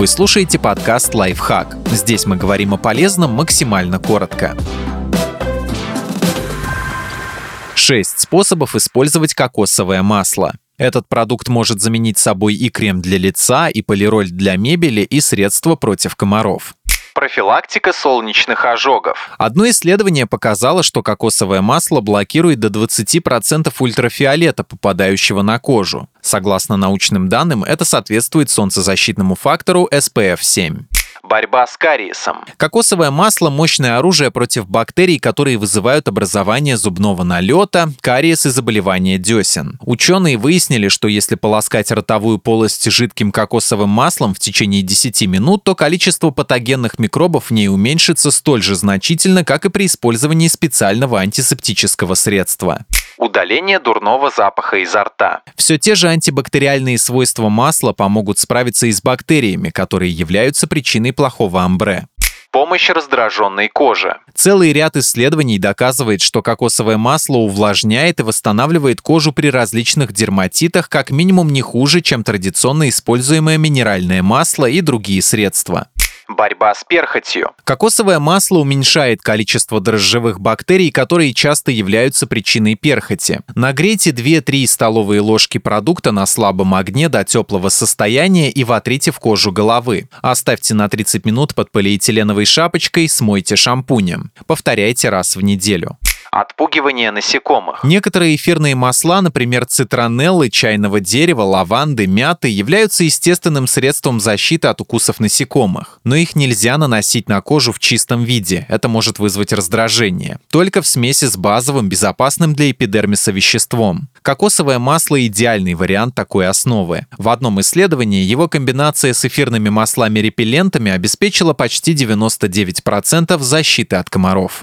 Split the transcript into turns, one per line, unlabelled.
Вы слушаете подкаст «Лайфхак». Здесь мы говорим о полезном максимально коротко. Шесть способов использовать кокосовое масло. Этот продукт может заменить собой и крем для лица, и полироль для мебели, и средства против комаров.
Профилактика солнечных ожогов.
Одно исследование показало, что кокосовое масло блокирует до 20% ультрафиолета, попадающего на кожу. Согласно научным данным, это соответствует солнцезащитному фактору SPF 7
борьба с кариесом.
Кокосовое масло – мощное оружие против бактерий, которые вызывают образование зубного налета, кариес и заболевания десен. Ученые выяснили, что если полоскать ротовую полость жидким кокосовым маслом в течение 10 минут, то количество патогенных микробов в ней уменьшится столь же значительно, как и при использовании специального антисептического средства
удаление дурного запаха изо рта.
Все те же антибактериальные свойства масла помогут справиться и с бактериями, которые являются причиной плохого амбре
помощь раздраженной коже.
Целый ряд исследований доказывает, что кокосовое масло увлажняет и восстанавливает кожу при различных дерматитах как минимум не хуже, чем традиционно используемое минеральное масло и другие средства
борьба с перхотью.
Кокосовое масло уменьшает количество дрожжевых бактерий, которые часто являются причиной перхоти. Нагрейте 2-3 столовые ложки продукта на слабом огне до теплого состояния и вотрите в кожу головы. Оставьте на 30 минут под полиэтиленовой шапочкой, смойте шампунем. Повторяйте раз в неделю
отпугивание насекомых.
Некоторые эфирные масла, например, цитронеллы, чайного дерева, лаванды, мяты, являются естественным средством защиты от укусов насекомых. Но их нельзя наносить на кожу в чистом виде, это может вызвать раздражение. Только в смеси с базовым, безопасным для эпидермиса веществом. Кокосовое масло – идеальный вариант такой основы. В одном исследовании его комбинация с эфирными маслами-репеллентами обеспечила почти 99% защиты от комаров.